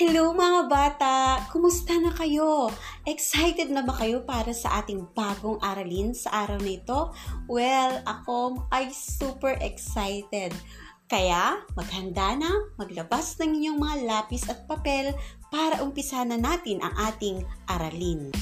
Hello mga bata! Kumusta na kayo? Excited na ba kayo para sa ating bagong aralin sa araw na ito? Well, ako ay super excited. Kaya, maghanda na, maglabas ng inyong mga lapis at papel para umpisa na natin ang ating aralin.